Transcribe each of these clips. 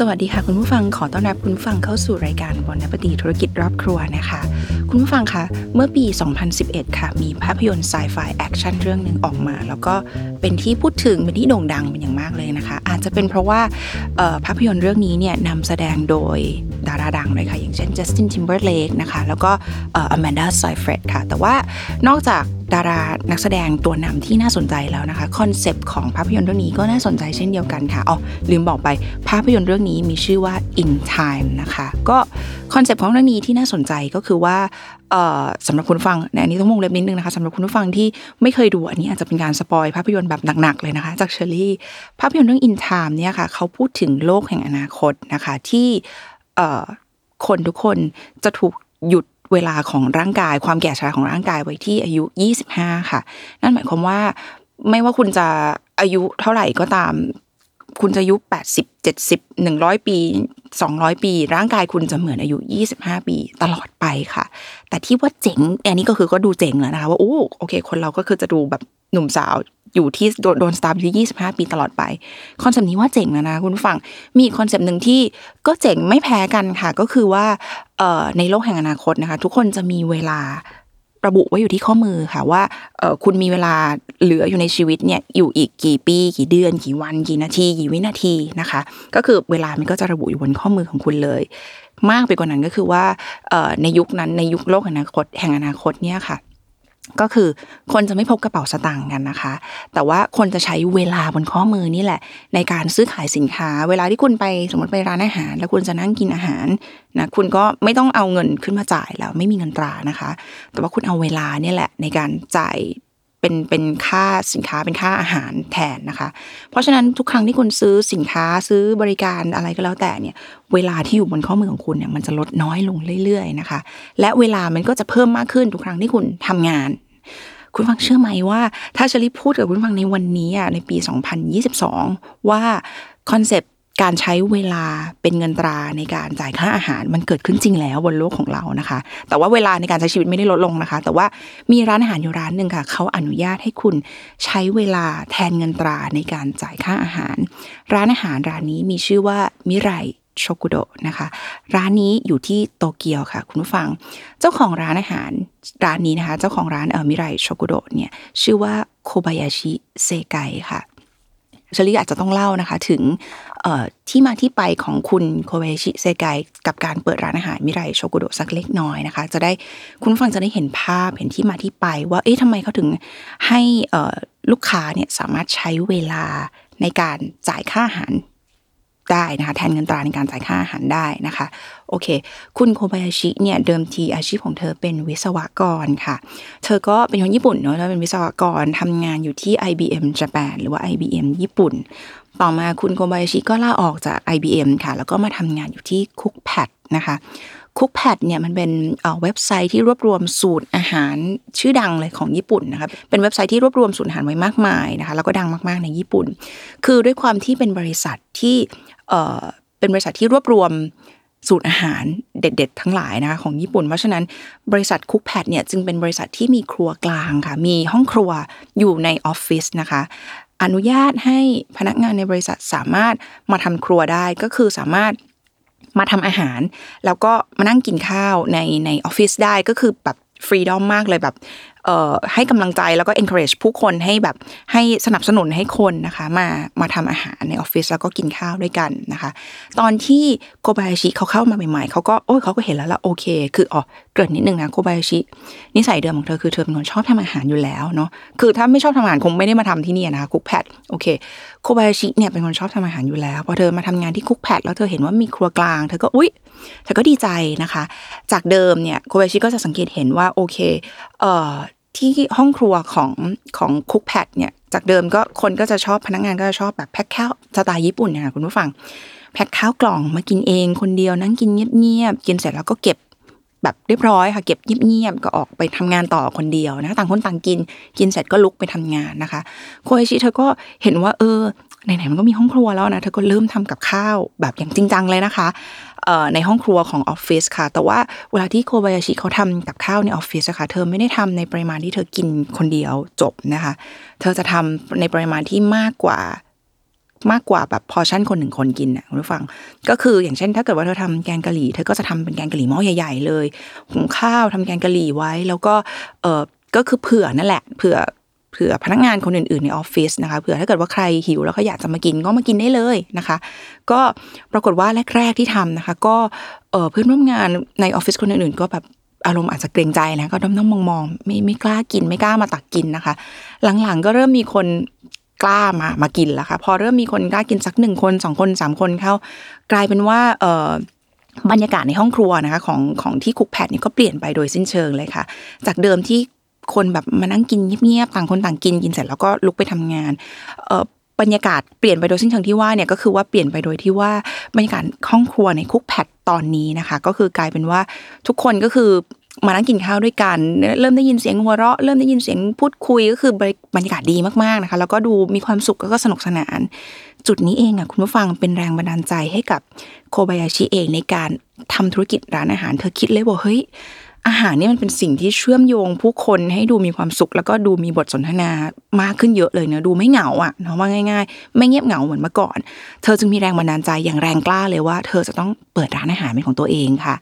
สวัสดีค่ะคุณผู้ฟังขอต้อนรับคุณผู้ฟังเข้าสู่รายการ Bon Appétit ธุรกิจรอบครัวนะคะ คุณผู้ฟังคะเมื่อปี 2011 ค่ะ มีภาพยนตร์ Sci-Fi Action เรื่องหนึ่งออกมา แล้วก็เป็นที่พูดถึงเป็นที่โด่งดังเป็นอย่างมากเลยนะคะ อาจจะเป็นเพราะว่าภาพยนตร์เรื่องนี้เนี่ยนำแสดงโดยดาราดังเลยค่ะ อย่างเช่นจัสตินทิมเบอร์เลกนะคะแล้วก็อแมนดาไซเฟรดค่ะ แต่ว่านอกจาก ดารานักแสดงตัวนำที่น่าสนใจแล้วนะคะคอนเซปต์ของภาพยนตร์เรื่องนี้ก็น่าสนใจเช่นเดียวกันค่ะอ๋อลืมบอกไปภาพยนตร์เรื่องนี้มีชื่อว่า In Time นะคะก็คอนเซปต์ของเรื่องนี้ที่น่าสนใจก็คือว่าสำหรับคุณฟังอันนี้ต้องมงเล็บนิดนึงนะคะสำหรับคุณผู้ฟังที่ไม่เคยดูอันนี้อาจจะเป็นการสปอยภาพยนตร์แบบหนักๆเลยนะคะ จากเชอรี่ภาพยนตร์เรื่อง In Time เนี่ยค่ะเขาพูดถึงโลกแห่งอนาคตนะคะที่คนทุกคนจะถูกหยุด เวลาของร่างกาย ความแก่ชราของร่างกายไว้ที่อายุ 25 ค่ะ นั่นหมายความว่าไม่ว่าคุณจะอายุเท่าไหร่ก็ตาม คุณจะอายุ 80 70 100 ปี 200 ปี ร่างกายคุณจะเหมือนอายุ 25 ปีตลอดไปค่ะ แต่ที่ว่าเจ๋งอันนี้ก็คือก็ดูเจ๋งแล้วนะคะว่าโอ้โอเค คนเราก็คือจะดูแบบหนุ่มสาวอยู่ที่โดนสตาฟที่25 ปีตลอดไป คอนเซปต์นี้ว่าเจ๋งแล้วนะคุณผู้ฟัง มีคอนเซปต์หนึ่งที่ก็เจ๋งไม่แพ้กันค่ะ ก็คือว่าในโลกแห่งอนาคตนะคะ ทุกคนจะมีเวลา ระบุไว้อยู่ที่ข้อมือค่ะว่าคุณมีเวลาเหลืออยู่ในชีวิตเนี่ยอยู่อีกกี่ปี กี่เดือน กี่วัน กี่นาทีกี่วินาทีนะคะ ก็คือเวลามันก็จะระบุอยู่บนข้อมือของคุณเลย มากไปกว่านั้นก็คือว่าในยุคนั้นในยุคโลกอนาคตแห่งอนาคตเนี่ยค่ะ ก็คือคนจะไม่พกกระเป๋าสตางค์กันนะคะ แต่ว่าคนจะใช้เวลาบนข้อมือนี่แหละ ในการซื้อขายสินค้า เวลาที่คุณไปสมมติไปร้านอาหาร แล้วคุณจะนั่งกินอาหารนะคุณก็ไม่ต้องเอาเงินขึ้นมาจ่ายแล้วไม่มีเงินตรานะคะ แต่ว่าคุณเอาเวลาเนี่ยแหละในการจ่าย เป็นเป็นค่าสินค้าเป็นค่าอาหารแทนนะคะ เพราะฉะนั้นทุกครั้งที่คุณซื้อสินค้าซื้อบริการอะไรก็แล้วแต่เนี่ยเวลาที่อยู่บนข้อมือของคุณเนี่ยมันจะลดน้อยลงเรื่อยๆนะคะ และเวลามันก็จะเพิ่มมากขึ้นทุกครั้งที่คุณทำงาน คุณฟังเชื่อไหมว่า ถ้าชลิพูดกับคุณฟังในวันนี้อะในปี 2022 ว่าคอนเซปต การใช้เวลาเป็นเงินตราในการจ่ายค่าอาหารมันเกิดขึ้นจริงแล้วบนโลกของเรานะคะ แต่ว่าเวลาในการใช้ชีวิตไม่ได้ลดลงนะคะ แต่ว่ามีร้านอาหารอยู่ร้านหนึ่งค่ะเขาอนุญาตให้คุณใช้เวลาแทนเงินตราในการจ่ายค่าอาหาร ร้านอาหารร้านนี้มีชื่อว่ามิไรโชกุโดนะคะ ร้านนี้อยู่ที่โตเกียวค่ะ คุณผู้ฟัง เจ้าของร้านอาหารร้านนี้นะคะ เจ้าของร้านเออมิไรโชกุโดเนี่ยชื่อว่าโคบายาชิเซไกค่ะเชลี่อาจจะต้องเล่านะคะ ถึง ที่มาที่ไปของคุณโคเบชิเซไกกับการเปิดร้านอาหารมิไรโชกุโดสักเล็กน้อยนะคะ จะได้คุณฟังจะได้เห็นภาพเห็นที่มาที่ไป ว่าเอ๊ะทำไมเขาถึงให้ลูกค้าเนี่ยสามารถใช้เวลาในการจ่ายค่าอาหารได้นะคะแทนเงินตราในการจ่ายค่าอาหารได้นะคะโอเค คุณโคบายาชิเนี่ยเดิมทีอาชีพของเธอเป็นวิศวกรค่ะ เธอก็เป็นคนญี่ปุ่นเนาะแล้วเป็นวิศวกรทำงานอยู่ที่ IBM Japan หรือว่า IBM ญี่ปุ่น ต่อมาคุณโคบายชิก็ลาออกจาก IBM ค่ะ แล้วก็มาทำงานอยู่ที่คุกแพดนะคะคุกแพดเนี่ยมันเป็นเว็บไซต์ที่รวบรวมสูตรอาหารชื่อดังเลยของญี่ปุ่นนะคะเป็นเว็บไซต์ที่รวบรวมสูตรอาหารไว้มากมายนะคะแล้วก็ดังมาก ๆ ในญี่ปุ่น คือด้วยความที่เป็นบริษัทที่เป็นบริษัทที่รวบรวมสูตรอาหารเด็ด ๆ ทั้งหลายนะคะของญี่ปุ่น เพราะฉะนั้นบริษัทคุกแพดเนี่ยจึงเป็นบริษัทที่มีครัวกลางค่ะมีห้องครัวอยู่ในออฟฟิศนะคะ อนุญาตให้พนักงานในบริษัทสามารถมาทำครัวได้ก็คือสามารถมาทำอาหาร แล้วก็มานั่งกินข้าวในในออฟฟิศได้ก็คือแบบ freedom มากเลยแบบ ให้กำลังใจแล้วก็ encourage ผู้คนให้แบบให้สนับสนุนให้คนนะคะมามาทำอาหารในออฟฟิศแล้วก็กินข้าวด้วยกันนะคะ ตอนที่โคบายาชิเขาเข้ามาใหม่ๆเขาก็โอ้ยเขาก็เห็นแล้วละโอเค คืออ๋อเกริ่นนิดนึงนะโคบายาชินิสัยเดิมของเธอคือเธอเป็นคนชอบทำอาหารอยู่แล้วเนาะคือถ้าไม่ชอบทำอาหารคงไม่ได้มาทำที่นี่นะคะ Cookpadโอเคโคบายาชิเนี่ยเป็นคนชอบทำอาหารอยู่แล้วพอเธอมาทำงานที่คุกแพดแล้วเธอเห็นว่ามีครัวกลางเธอก็อุ๊ยเธอก็ดีใจนะคะ จากเดิมเนี่ยโคบายาชิก็จะสังเกตเห็นว่าโอเคเอ่อ ที่ห้องครัวของของคุกแพดเนี่ย จากเดิมก็คนก็จะชอบพนักงานก็จะชอบแบบแพ็คข้าวสไตล์ญี่ปุ่นเนี่ยคุณผู้ฟัง แพ็คข้าวกล่องมากินเองคนเดียวนั่งกินเงียบๆกินเสร็จแล้วก็เก็บแบบเรียบร้อยค่ะเก็บเงียบๆก็ออกไปทำงานต่อคนเดียวนะต่างคนต่างกินกินเสร็จก็ลุกไปทำงานนะคะโคเอชิเธอก็เห็นว่าเออไหนๆมันก็มีห้องครัวแล้วนะเธอก็เริ่มทำกับข้าวแบบอย่างจริงจังเลยนะคะ ในห้องครัวของออฟฟิศค่ะ แต่ว่าเวลาที่โคบายาชิเขาทำกับข้าวในออฟฟิศอะค่ะเธอไม่ได้ทำในปริมาณที่เธอกินคนเดียวจบนะคะ เธอจะทำในปริมาณที่มากกว่ามากกว่าแบบพอชั่นคนหนึ่งคนกินนะคุณผู้ฟัง ก็คืออย่างเช่น ถ้าเกิดว่าเธอทำแกงกะหรี่เธอก็จะทำเป็นแกงกะหรี่หม้อใหญ่ ๆ เลยหุงข้าวทำแกงกะหรี่ไว้ แล้วก็เออก็คือเผื่อนั่นแหละ เผื่อ เผื่อพนักงานคนอื่นๆในออฟฟิศนะคะเผื่อถ้าเกิดว่าใครหิวแล้วเขาอยากจะมากินก็มากินได้เลยนะคะ ก็ปรากฏว่าแรก ๆที่ทำนะคะ ก็เพื่อนร่วมงานในออฟฟิศคนอื่นๆ ก็แบบอารมณ์อาจจะเกรงใจนะก็ด้อมๆมองๆไม่ไม่กล้ากินไม่กล้ามาตักกินนะคะ หลังๆก็เริ่มมีคนกล้ามามากินแล้วค่ะพอเริ่มมีคนกล้ากินสักหนึ่งคนสองคนสามคนเข้ากลายเป็นว่าเออบรรยากาศในห้องครัวนะคะของของที่คุกแพดนี่ก็เปลี่ยนไปโดยสิ้นเชิงเลยค่ะ จากเดิมที่ คนแบบมานั่งกินเงียบๆต่างคนต่างกินกินเสร็จแล้วก็ลุกไปทำงานเบรรยากาศเปลี่ยนไปโดยสิ้นเชิงที่ว่าเนี่ยก็คือว่าเปลี่ยนไปโดยที่ว่าบรรยากาศห้องครัวในคุกแพดตอนนี้นะคะ ก็คือกลายเป็นว่าทุกคนก็คือมานั่งกินข้าวด้วยกัน เริ่มได้ยินเสียงหัวเราะ เริ่มได้ยินเสียงพูดคุยก็คือบรรยากาศดีมากๆนะคะ แล้วก็ดูมีความสุขแล้วก็สนุกสนาน จุดนี้เองอะคุณผู้ฟังเป็นแรงบันดาลใจให้กับโคบายาชิเองในการทำธุรกิจร้านอาหาร เธอคิดเลยว่าเฮ้ย อาหารนี่มันเป็นสิ่งที่เชื่อมโยงผู้คนให้ดูมีความสุข แล้วก็ดูมีบทสนทนามากขึ้นเยอะเลยเนะดูไม่เหงาอะเนาะว่าง่าย ๆ ไม่เงียบเหงาเหมือนเมื่อก่อน เธอจึงมีแรงบันดาลใจอย่างแรงกล้าเลยว่า เธอจะต้องเปิดร้านอาหารเป็นของตัวเองค่ะ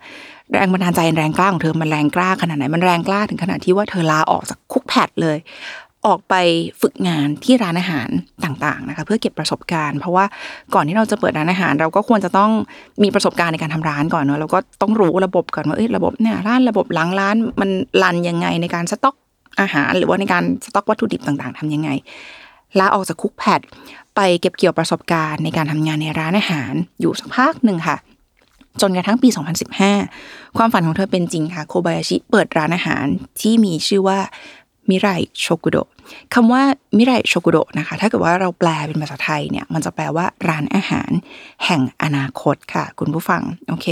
แรงบันดาลใจแรงกล้าของเธอมันแรงกล้าขนาดไหนมันแรงกล้าถึงขนาดที่ว่าเธอลาออกจากคุกแพดเลย ออกไปฝึกงานที่ร้านอาหารต่างๆนะคะเพื่อเก็บประสบการณ์ เพราะว่าก่อนที่เราจะเปิดร้านอาหาร เราก็ควรจะต้องมีประสบการณ์ในการทำร้านก่อนเนาะเราก็ต้องรู้ระบบก่อนว่าเอ้ยระบบเนี่ยร้านระบบหลังร้านมันรันยังไงในการสต็อกอาหาร หรือว่าในการสต็อกวัตถุดิบต่างๆ ทํำยังไงลาออกจากคุกแพดไปเก็บเกี่ยวประสบการณ์ในการทำงานในร้านอาหารอยู่สักพักหนึ่งค่ะจนกระทั่งปี 2015 ความฝันของเธอเป็นจริงค่ะ โคบายาชิเปิดร้านอาหารที่มีชื่อว่า มิไรโชกุโดคำว่ามิไรโชกุโดนะคะ ถ้าเกิดว่าเราแปลเป็นภาษาไทยเนี่ยมันจะแปลว่าร้านอาหารแห่งอนาคตค่ะ คุณผู้ฟังโอเค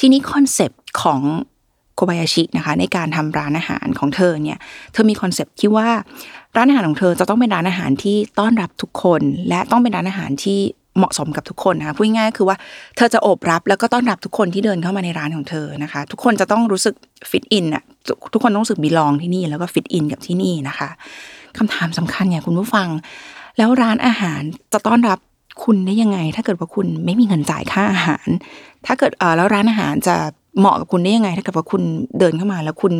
ทีนี้คอนเซปต์ของโคบายาชินะคะ ในการทำร้านอาหารของเธอเนี่ย เธอมีคอนเซปต์ที่ว่าร้านอาหารของเธอจะต้องเป็นร้านอาหารที่ต้อนรับทุกคน และต้องเป็นร้านอาหารที่เหมาะสมกับทุกคนนะคะพูดง่ายๆคือว่าเธอจะโอบรับแล้วก็ต้อนรับทุกคนที่เดินเข้ามาในร้านของเธอนะคะ ทุกคนจะต้องรู้สึกfit in อะ ทุกคนต้องรู้สึก belong ที่นี่แล้วก็ fit in กับที่นี่นะคะคำถามสำคัญเนี่ยคุณผู้ฟัง แล้วร้านอาหารจะต้อนรับคุณได้ยังไง ถ้าเกิดว่าคุณไม่มีเงินจ่ายค่าอาหาร ถ้าเกิดเออแล้วร้านอาหารจะเหมาะกับคุณได้ยังไง ถ้าเกิดว่าคุณเดินเข้ามาแล้วคุณ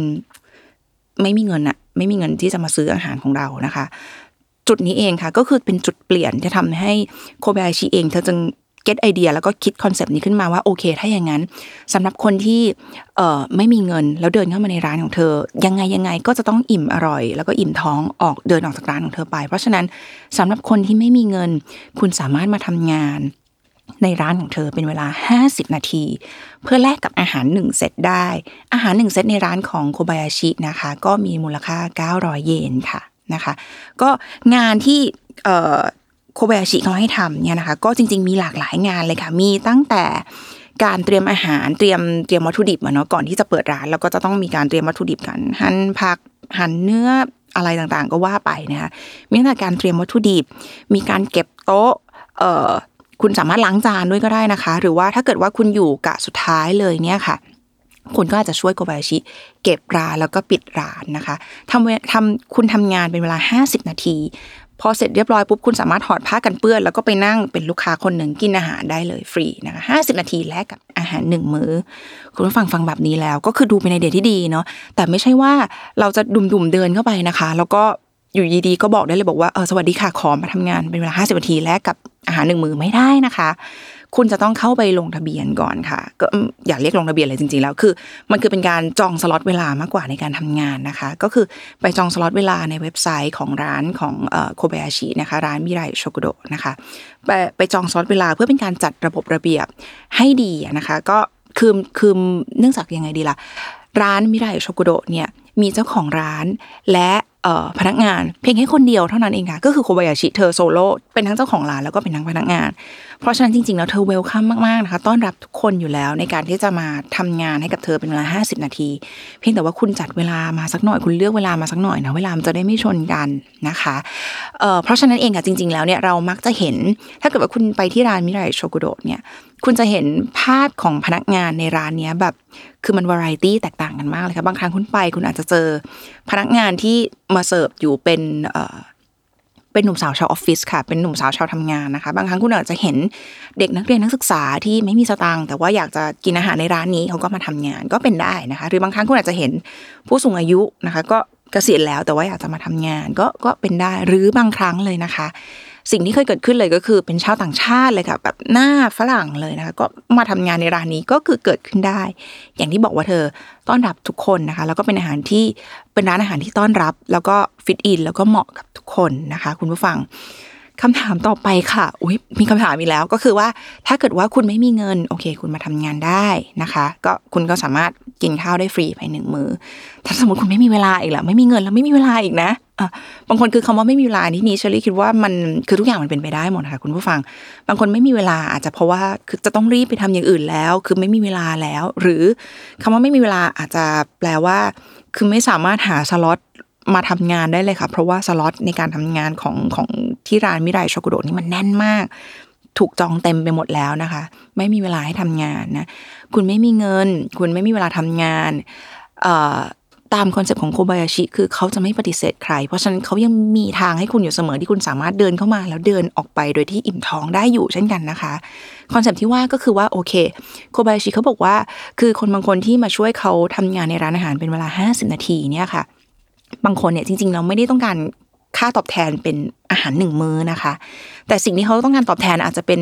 ไม่มีเงินอะไม่มีเงินที่จะมาซื้ออาหารของเรานะคะ จุดนี้เองค่ะ ก็คือเป็นจุดเปลี่ยนที่ทำให้โคบายาชิเอง เธอจึง get ไอเดียแล้วก็คิดคอนเซปต์นี้ขึ้นมาว่าโอเค ถ้าอย่างนั้นสำหรับคนที่เอ่อไม่มีเงินแล้วเดินเข้ามาในร้านของเธอ ยังไงยังไงก็จะต้องอิ่มอร่อย แล้วก็อิ่มท้องออกเดินออกจากร้านของเธอไป เพราะฉะนั้นสำหรับคนที่ไม่มีเงิน คุณสามารถมาทำงานในร้านของเธอเป็นเวลา 50 นาที เพื่อแลกกับอาหารหนึ่งเซตได้ อาหารหนึ่งเซตในร้านของโคบายาชินะคะ ก็มีมูลค่า 900 เยนค่ะนะคะ ก็งานที่ โคเบยาชิเขาให้ทำเนี่ยนะคะก็จริง ๆ มีหลากหลายงานเลยค่ะ มีตั้งแต่การเตรียมอาหารเตรียมเตรียมวัตถุดิบเนาะก่อนที่จะเปิดร้านแล้วก็จะต้องมีการเตรียมวัตถุดิบกัน หั่นผักหั่นเนื้ออะไรต่างๆ ก็ว่าไปนะคะมีตั้งแต่การเตรียมวัตถุดิบ มีการเก็บโต๊ะเอ่อคุณสามารถล้างจานด้วยก็ได้นะคะ หรือว่าถ้าเกิดว่าคุณอยู่กะสุดท้ายเลยเนี่ยค่ะคุณก็อาจจะช่วยโกบายชิเก็บร้านแล้วก็ปิดร้านนะคะทำทำคุณทำงานเป็นเวลา 50 นาที พอเสร็จเรียบร้อยปุ๊บคุณสามารถถอดผ้ากันเปื้อน แล้วก็ไปนั่งเป็นลูกค้าคนหนึ่งกินอาหารได้เลยฟรีนะคะห้าสิบนาทีแลกกับอาหารหนึ่งมือ้อ คุณผู้ฟังฟังแบบนี้แล้ว ก็คือดูเป็นไอเดียที่ดีเนาะแต่ไม่ใช่ว่าเราจะดุ่มๆเดินเข้าไปนะคะ แล้วก็อยู่ดีๆก็บอกได้เลยบอกว่าเออสวัสดีค่ะขอมาทำงานเป็นเวลาห้าสิบนาทีแลกกับอาหารหนึ่งมื้อไม่ได้นะคะ คุณจะต้องเข้าไปลงทะเบียนก่อนค่ะ ก็อย่าเรียกลงทะเบียนเลยจริงๆแล้วคือ มันคือเป็นการจองสล็อตเวลามากกว่าในการทำงานนะคะ ก็คือไปจองสล็อตเวลาในเว็บไซต์ของร้านของโคบายาชินะคะ ร้านมิไรโชกุโดนะคะไปไปจองสล็อตเวลาเพื่อเป็นการจัดระบบระเบียบให้ดีนะคะ ก็คือคือเนื่องจากยังไงดีล่ะร้านมิไรโชกุโดเนี่ยมีเจ้าของร้านและ พนักงานเพียงแค่คนเดียวเท่านั้นเองค่ะก็คือโคบายาชิเธอโซโล่เป็นทั้งเจ้าของร้านแล้วก็เป็นทั้งพนักงาน เพราะฉะนั้นจริงๆแล้วเธอ welcome มากๆนะคะ ต้อนรับทุกคนอยู่แล้วในการที่จะมาทำงานให้กับเธอเป็นเวลา 50 นาที เพียงแต่ว่าคุณจัดเวลามาสักหน่อยคุณเลือกเวลามาสักหน่อยนะเวลามันจะได้ไม่ชนกันนะคะเพราะฉะนั้นเองอะจริง ๆแล้วเนี่ยเรามักจะเห็นถ้าเกิดว่าคุณไปที่ร้านมิไรโชกุโดะเนี่ย คุณจะเห็นภาพของพนักงานในร้านเนี้ยแบบ คือมันวาไรตี้แตกต่างกันมากเลยค่ะบางครั้งคุณไป คุณอาจจะเจอพนักงานที่มาเสิร์ฟอยู่เป็นเอ่อเป็นหนุ่มสาวชาวออฟฟิศค่ะ เป็นหนุ่มสาวชาวทำงานนะคะ บางครั้งคุณอาจจะเห็นเด็กนักเรียนนักศึกษาที่ไม่มีสตางค์แต่ว่าอยากจะกินอาหารในร้านนี้เขาก็มาทำงานก็เป็นได้นะคะ หรือบางครั้งคุณอาจจะเห็นผู้สูงอายุนะคะ ก็เกษียณแล้วแต่ว่าอยากจะมาทำงานก็ก็เป็นได้หรือบางครั้งเลยนะคะ สิ่งที่เคยเกิดขึ้นเลยก็คือเป็นชาวต่างชาติเลยค่ะ แบบหน้าฝรั่งเลยนะคะ ก็มาทำงานในร้านนี้ก็คือเกิดขึ้นได้ อย่างที่บอกว่าเธอต้อนรับทุกคนนะคะ แล้วก็เป็นอาหารที่เป็นร้านอาหารที่ต้อนรับ แล้วก็ฟิตอินแล้วก็เหมาะกับทุกคนนะคะ คุณผู้ฟังคำถามต่อไปค่ะ อุ้ยมีคำถามอีกแล้ว ก็คือว่าถ้าเกิดว่าคุณไม่มีเงิน โอเค คุณมาทำงานได้นะคะ ก็คุณก็สามารถกินข้าวได้ฟรีไปหนึ่งมื้อถ้าสมมติคุณไม่มีเวลาอีกแล้วไม่มีเงินแล้วไม่มีเวลาอีกนะ บางคนคือคำว่าไม่มีเวลาที่นี้เชอรี่คิดว่ามันคือทุกอย่างมันเป็นไปได้หมดค่ะคุณผู้ฟัง บางคนไม่มีเวลาอาจจะเพราะว่าคือจะต้องรีบไปทำอย่างอื่นแล้ว คือไม่มีเวลาแล้ว หรือคำว่าไม่มีเวลาอาจจะแปลว่า คือไม่สามารถหาสล็อตมาทำงานได้เลยค่ะ เพราะว่าสล็อตในการทำงานของของที่ร้านมิไรช็อกโกโดนี่มันแน่นมากถูกจองเต็มไปหมดแล้วนะคะ ไม่มีเวลาให้ทำงานนะ คุณไม่มีเงิน คุณไม่มีเวลาทำงานเอ่อ ตาม concept ของโคบายาชิ คือเขาจะไม่ปฏิเสธใคร เพราะฉะนั้นเขายังมีทางให้คุณอยู่เสมอที่คุณสามารถเดินเข้ามา แล้วเดินออกไปโดยที่อิ่มท้องได้อยู่เช่นกันนะคะ concept ที่ว่าก็คือว่าโอเคโคบายาชิเขาบอกว่า คือคนบางคนที่มาช่วยเขาทำงานในร้านอาหารเป็นเวลา 50 นาทีเนี่ยค่ะ บางคนเนี่ยจริงๆ เราไม่ได้ต้องการค่าตอบแทนเป็นอาหารหนึ่งมื้อนะคะ แต่สิ่งที่เขาต้องการตอบแทนอาจจะเป็น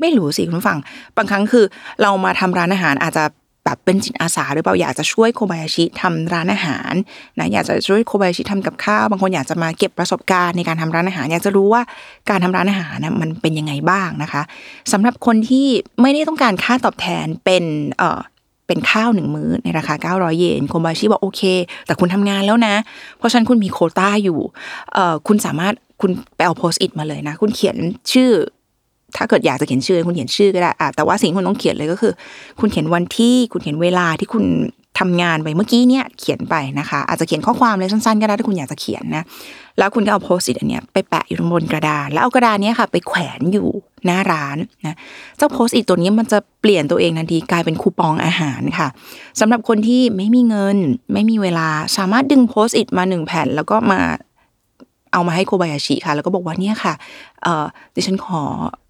ไม่รู้สิคุณฟัง บางครั้งคือเรามาทำร้านอาหารอาจจะ แบบเป็นจิตอาสาหรือเปล่าอยากจะช่วยโคบายาชิทำร้านอาหารนะอยากจะช่วยโคบายาชิทำกับข้าวบางคนอยากจะมาเก็บประสบการณ์ในการทำร้านอาหาร อยากจะรู้ว่าการทำร้านอาหารนะมันเป็นยังไงบ้างนะคะสำหรับคนที่ไม่ได้ต้องการค่าตอบแทนเป็นเอ่อเป็นข้าวหนึ่งมื้อในราคา 900 เยนโคบายชิบอกโอเค แต่คุณทำงานแล้วนะ เพราะฉะนั้นคุณมีโคต้าอยู่เอ่อคุณสามารถคุณไปเอาโพสต์อิทมาเลยนะ คุณเขียนชื่อ ถ้าเกิดอยากจะเขียนชื่อคุณเขียนชื่อก็ได้อะแต่ว่าสิ่งที่คุณต้องเขียนเลยก็คือ คุณเขียนวันที่คุณเขียนเวลาที่คุณทำงานไปเมื่อกี้เนี่ยเขียนไปนะคะ อาจจะเขียนข้อความเลยสั้นๆก็ได้ถ้าคุณอยากจะเขียนนะแล้วคุณก็เอาโพสต์อิทอันเนี้ยไปแปะอยู่บนกระดานแล้วเอากระดานเนี้ยค่ะ ไปแขวนอยู่หน้าร้านนะเจ้าโพสต์อิทตัวนี้มันจะเปลี่ยนตัวเองทันทีกลายเป็นคูปองอาหารค่ะสำหรับคนที่ไม่มีเงิน ไม่มีเวลาสามารถดึง Post-it มาหนึ่งแผ่น แล้วก็มาเอามาให้โคบายาชิค่ะ แล้วก็บอกว่าเนี่ยค่ะเอ่อดิฉันขอเอ่อ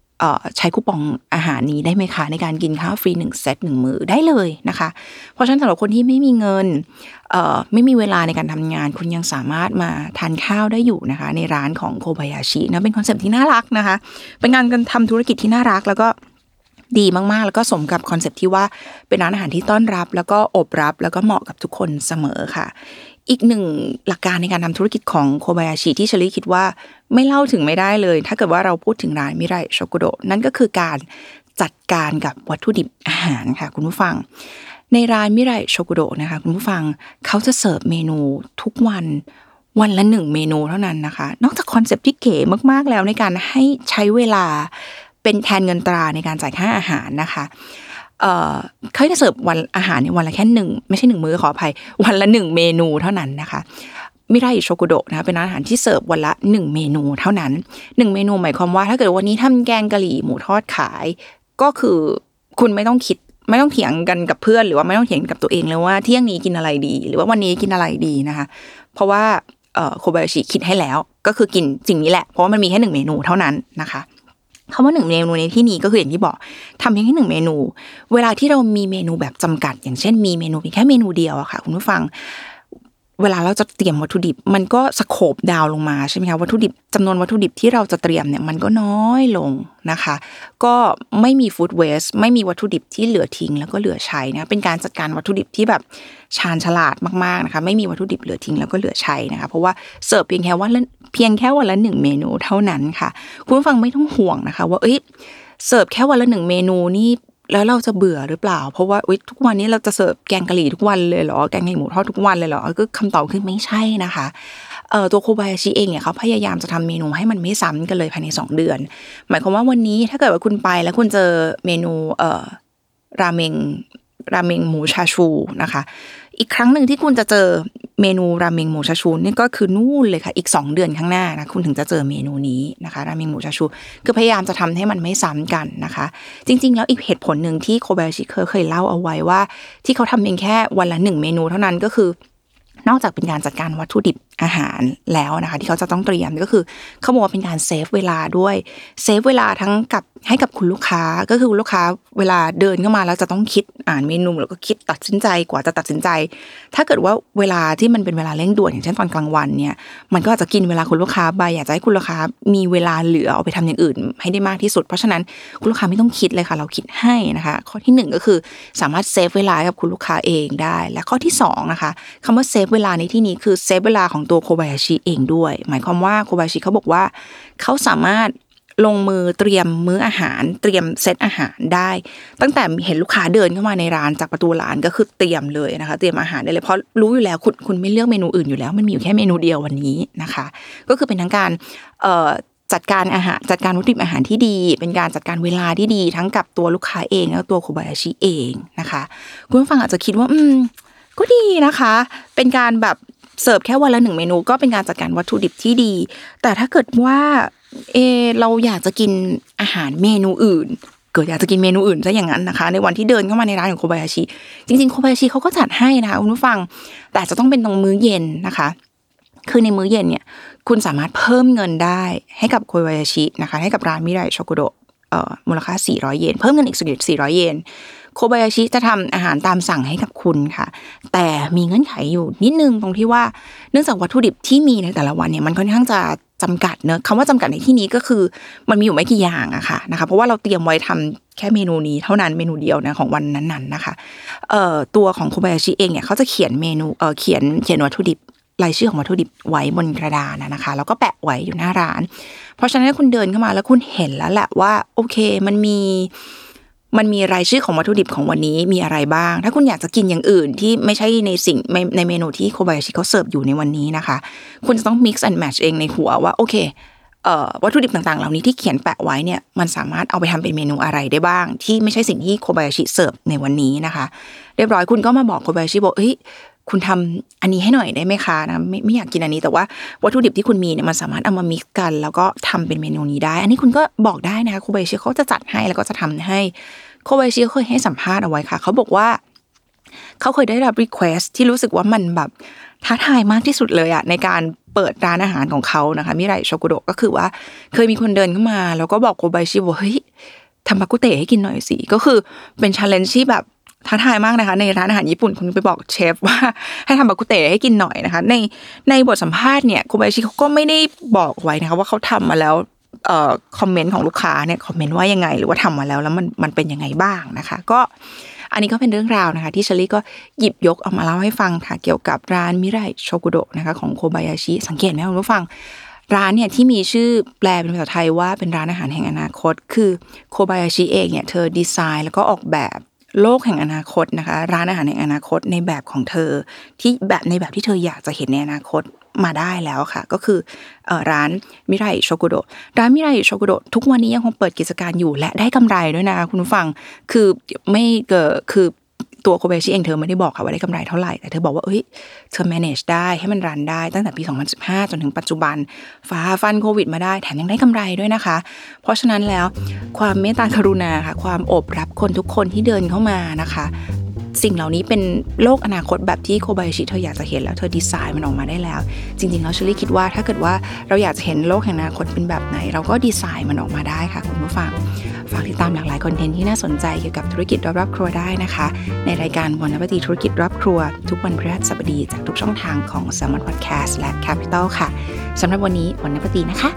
ใช้คูปองอาหารนี้ได้ไหมคะ ในการกินข้าวฟรีหนึ่งเซตหนึ่งมื้อได้เลยนะคะ เพราะฉะนั้นสำหรับคนที่ไม่มีเงินไม่มีเวลาในการทำงาน คุณยังสามารถมาทานข้าวได้อยู่นะคะ ในร้านของโคบายาชินะเป็น concept ที่น่ารักนะคะ เป็นงานการทำธุรกิจที่น่ารักแล้วก็ดีมากๆ แล้วก็สมกับ concept ที่ว่าเป็นร้านอาหารที่ต้อนรับ แล้วก็โอบรับแล้วก็เหมาะกับทุกคนเสมอค่ะ อีกหนึ่งหลักการในการทำธุรกิจของโคบายาชิที่เชลีคิดว่าไม่เล่าถึงไม่ได้เลย ถ้าเกิดว่าเราพูดถึงร้านมิไรโชกุโดนั่นก็คือการจัดการกับวัตถุดิบอาหารค่ะคุณผู้ฟัง ในร้านมิไรโชกุโดนะคะคุณผู้ฟังเขาจะเสิร์ฟเมนูทุกวันวันละหนึ่งเมนูเท่านั้นนะคะ นอกจาก concept ที่เก๋มากๆแล้วในการให้ใช้เวลาเป็นแทนเงินตราในการจ่ายค่าอาหารนะคะ เอ่อเขาจะเสิร์ฟวันอาหารเนี่ยวันละแค่หนึ่งไม่ใช่หนึ่งมื้อขออภัย วันละหนึ่งเมนูเท่านั้นนะคะมิไรโชกุโดะนะคะเป็นร้านอาหารที่เสิร์ฟวันละหนึ่งเมนูเท่านั้นหนึ่งเมนูหมายความว่า ถ้าเกิดวันนี้ทำแกงกะหรี่หมูทอดขาย ก็คือคุณไม่ต้องคิดไม่ต้องเถียงกันกับเพื่อน หรือว่าไม่ต้องเถียงกับตัวเองเลยว่าเที่ยงนี้กินอะไรดี หรือว่าวันนี้กินอะไรดีนะคะ เพราะว่าโคบายาชิคิดให้แล้ว ก็คือกินสิ่งนี้แหละเพราะว่ามันมีแค่หนึ่งเมนูเท่านั้นนะคะ คำว่าหนึ่งเมนูในที่นี้ก็คืออย่างที่บอกทำเพียงแค่หนึ่งเมนู เวลาที่เรามีเมนูแบบจำกัด อย่างเช่นมีเมนูเพียงแค่เมนูเดียวอะค่ะคุณผู้ฟัง เวลาเราจะเตรียมวัตถุดิบ มันก็สโคบดาวลงมาใช่ไหมคะวัตถุดิบจำนวนวัตถุดิบที่เราจะเตรียมเนี่ยมันก็น้อยลงนะคะ ก็ไม่มีฟู้ดเวสไม่มีวัตถุดิบที่เหลือทิ้ง แล้วก็เหลือใช้นะเป็นการจัดการวัตถุดิบที่แบบชาญฉลาดมากๆนะคะ ไม่มีวัตถุดิบเหลือทิ้งแล้วก็เหลือใช้นะคะ เพราะว่าเสิร์ฟเพียงแค่วัน เพียงแค่วันละหนึ่งเมนูเท่านั้นค่ะ คุณฟังไม่ต้องห่วงนะคะ ว่าเอ้ยเสิร์ฟแค่วันละหนึ่งเมนูนี่แล้วเราจะเบื่อหรือเปล่า เพราะว่าอุ๊ยทุกวันนี้เราจะเสิร์ฟแกงกะหรี่ทุกวันเลยเหรอแกงไก่หมูทอดทุกวันเลยเหรอก็คำตอบคือไม่ใช่นะคะเอ่อตัวโคบายาชิเองเนี่ยเขาพยายามจะทำเมนูให้มันไม่ซ้ำกันเลยภายใน 2 เดือน หมายความว่าวันนี้ถ้าเกิดว่าคุณไปแล้วคุณเจอเมนูเอ่อราเมงราเมงหมูชาชูนะคะ อีกครั้งหนึ่งที่คุณจะเจอเมนูราเมงหมูชาชูนี่ก็คือนู่นเลยค่ะ อีก 2 เดือนข้างหน้านะคุณถึงจะเจอเมนูนี้นะคะ ราเมงหมูชาชู คือพยายามจะทำให้มันไม่ซ้ำกันนะคะ จริง ๆ แล้วอีกเหตุผลหนึ่งที่โคบาชิเคเคยเล่าเอาไว้ว่า ที่เขาทำเพียงแค่วันละหนึ่งเมนูเท่านั้นก็คือนอกจากเป็นการจัดการวัตถุดิบ อาหารแล้วนะคะที่เขาจะต้องเตรียมก็คือเขาบอกว่าเป็นการ save เวลาด้วย save เวลาทั้งกับให้กับคุณลูกค้าก็คือลูกค้าเวลาเดินเข้ามาแล้วจะต้องคิดอ่านเมนูแล้วก็คิดตัดสินใจกว่าจะตัดสินใจ ถ้าเกิดว่าเวลาที่มันเป็นเวลาเร่งด่วนอย่างเช่นตอนกลางวันเนี่ยมันก็อาจจะกินเวลาคุณลูกค้าไปอยากจะให้คุณลูกค้ามีเวลาเหลือเอาไปทำอย่างอื่น ให้ได้มากที่สุด เพราะฉะนั้นคุณลูกค้าไม่ต้องคิดเลยค่ะ เราคิดให้นะคะ ข้อที่หนึ่งก็คือสามารถ save เวลากับคุณลูกค้าเองได้ และข้อที่สองนะคะคำว่า save เวลาในที่นี้คือ save เวลาของตัวโคบายาชิเองด้วย หมายความว่าโคบายาชิเขาบอกว่า เขาสามารถลงมือเตรียมมื้ออาหาร เตรียมเซตอาหารได้ ตั้งแต่เห็นลูกค้าเดินเข้ามาในร้านจากประตูร้านก็คือเตรียมเลยนะคะ เตรียมอาหารได้เลยเพราะรู้อยู่แล้วคุณคุณไม่เลือกเมนูอื่นอยู่แล้ว มันมีอยู่แค่เมนูเดียววันนี้นะคะ ก็คือเป็นทั้งการเอ่อจัดการอาหารจัดการวัตถุดิบอาหารที่ดี เป็นการจัดการเวลาที่ดี ทั้งกับตัวลูกค้าเองแล้วตัวโคบายาชิเองนะคะ คุณผู้ฟังอาจจะคิดว่า อืมก็ดีนะคะ เป็นการแบบ เสิร์ฟแค่วันละหนึ่งเมนูก็เป็นการจัดการวัตถุดิบที่ดี แต่ถ้าเกิดว่าเออเราอยากจะกินอาหารเมนูอื่น เกิดอยากจะกินเมนูอื่นซะอย่างนั้นนะคะ ในวันที่เดินเข้ามาในร้านของโคบายาชิ จริงๆ โคบายาชิเขาก็จัดให้นะคะคุณผู้ฟัง แต่จะต้องเป็นตรงมื้อเย็นนะคะ คือในมื้อเย็นเนี่ย คุณสามารถเพิ่มเงินได้ให้กับโคบายาชินะคะ ให้กับร้านมิไรช็อกโกโดเอ่อมูลค่า 400 เยน เพิ่มเงินอีกสัก400 เยน โคบายาชิจะทำอาหารตามสั่งให้กับคุณค่ะ แต่มีเงื่อนไขอยู่นิดนึงตรงที่ว่าเนื่องจากวัตถุดิบที่มีในแต่ละวันเนี่ยมันค่อนข้างจะจำกัดเนอะคำว่าจำกัดในที่นี้ก็คือ มันมีอยู่ไม่กี่อย่างอะค่ะนะคะเพราะว่าเราเตรียมไว้ทำแค่เมนูนี้เท่านั้นเมนูเดียวนะของวันนั้นๆนะคะเอ่อตัวของโคบายาชิเองเนี่ยเขาจะเขียนเมนูเอ่อเขียนเขียนวัตถุดิบรายชื่อของวัตถุดิบไว้บนกระดานนะคะ แล้วก็แปะไว้อยู่หน้าร้าน เพราะฉะนั้นคุณเดินเข้ามาแล้วคุณเห็นแล้วแหละว่า โอเค มันมี มันมีรายชื่อของวัตถุดิบของวันนี้มีอะไรบ้าง ถ้าคุณอยากจะกินอย่างอื่นที่ไม่ใช่ในสิ่งในเมนูที่โคบายาชิเขาเสิร์ฟอยู่ในวันนี้นะคะ คุณจะต้อง mix and match เองในหัวว่าโอเควัตถุดิบต่างๆ เหล่านี้ที่เขียนแปะไว้เนี่ยมันสามารถเอาไปทำเป็นเมนูอะไรได้บ้าง ที่ไม่ใช่สิ่งที่โคบายาชิเสิร์ฟในวันนี้นะคะ เรียบร้อยคุณก็มาบอกโคบายาชิบอกเฮ้ย คุณทำอันนี้ให้หน่อยได้ไหมคะนะไม่ไม่อยากกินอันนี้แต่ว่าวัตถุดิบที่คุณมีเนี่ยมันสามารถเอามา mix กัน แล้วก็ทำเป็นเมนูนี้ได้ อันนี้คุณก็บอกได้นะคะโคบายชิเขาจะจัดให้แล้วก็จะทำให้โคบายชิเคยให้สัมภาษณ์เอาไว้ค่ะ เขาบอกว่าเขาเคยได้รับ request ที่รู้สึกว่ามันแบบท้าทายมากที่สุดเลยอะในการเปิดร้านอาหารของเขานะคะมิไรโชกุโดก็คือว่า เคยมีคนเดินเข้ามา แล้วก็บอกโคบายชิว่าเฮ้ยทำบากุเตะให้กินหน่อยสิก็คือเป็น challenge ที่แบบ ท้าทายมากนะคะ ในร้านอาหารญี่ปุ่นคุณไปบอกเชฟว่าให้ทำบากุเตะให้กินหน่อยนะคะ ในในบทสัมภาษณ์เนี่ยโคบายชิเขาก็ไม่ได้บอกไว้นะคะว่าเขาทำมาแล้วเอ่อ comment ของลูกค้าเนี่ย comment ว่ายังไง หรือว่าทำมาแล้วแล้วมันมันเป็นยังไงบ้างนะคะ ก็อันนี้ก็เป็นเรื่องราวนะคะ ที่เชลี่ก็หยิบยกเอามาเล่าให้ฟังค่ะเกี่ยวกับร้านมิไรโชกุโดะนะคะของโคบายาชิสังเกตไหมคุณผู้ฟังร้านเนี่ยที่มีชื่อแปลเป็นภาษาไทยว่าเป็นร้านอาหารแห่งอนาคต คือโคบายาชิเองเนี่ยเธอดีไซน์แล้วก็ออกแบบ โลกแห่งอนาคตนะคะ ร้านอาหารแห่งอนาคตในแบบของเธอ ที่แบบในแบบที่เธออยากจะเห็นในอนาคตมาได้แล้วค่ะ ก็คือร้านมิไรโชกุโดร้านมิไรโชกุโดทุกวันนี้ยังคงเปิดกิจการอยู่และได้กำไรด้วยนะคะคุณผู้ฟังคือไม่เกิดคือ ตัวโคเบชิเองเธอไม่ได้บอกค่ะว่าได้กำไรเท่าไหร่ แต่เธอบอกว่าเอ้ยเธอ manage ได้ให้มันรันได้ตั้งแต่ปี 2015 จนถึงปัจจุบันฟ้าฟันโควิดมาได้แถมยังได้กำไรด้วยนะคะ เพราะฉะนั้นแล้วความเมตตากรุณาค่ะ ความโอบรับคนทุกคนที่เดินเข้ามานะคะ สิ่งเหล่านี้เป็นโลกอนาคตแบบที่โคบายชิเธออยากจะเห็นแล้วเธอดีไซน์มันออกมาได้แล้ว จริงๆแล้วเชลี่คิดว่าถ้าเกิดว่าเราอยากจะเห็นโลกแห่งอนาคตเป็นแบบไหน เราก็ดีไซน์มันออกมาได้ค่ะคุณผู้ฟัง ฝากติดตามหลากหลาย content ที่น่าสนใจเกี่ยวกับธุรกิจรอบๆครัวได้นะคะ ในรายการวันนวัติธุรกิจรอบครัว ทุกวันพฤหัสบดีจากทุกช่องทางของ Salmon Podcast และ Capital ค่ะสำหรับวันนี้วันนวัตินะคะ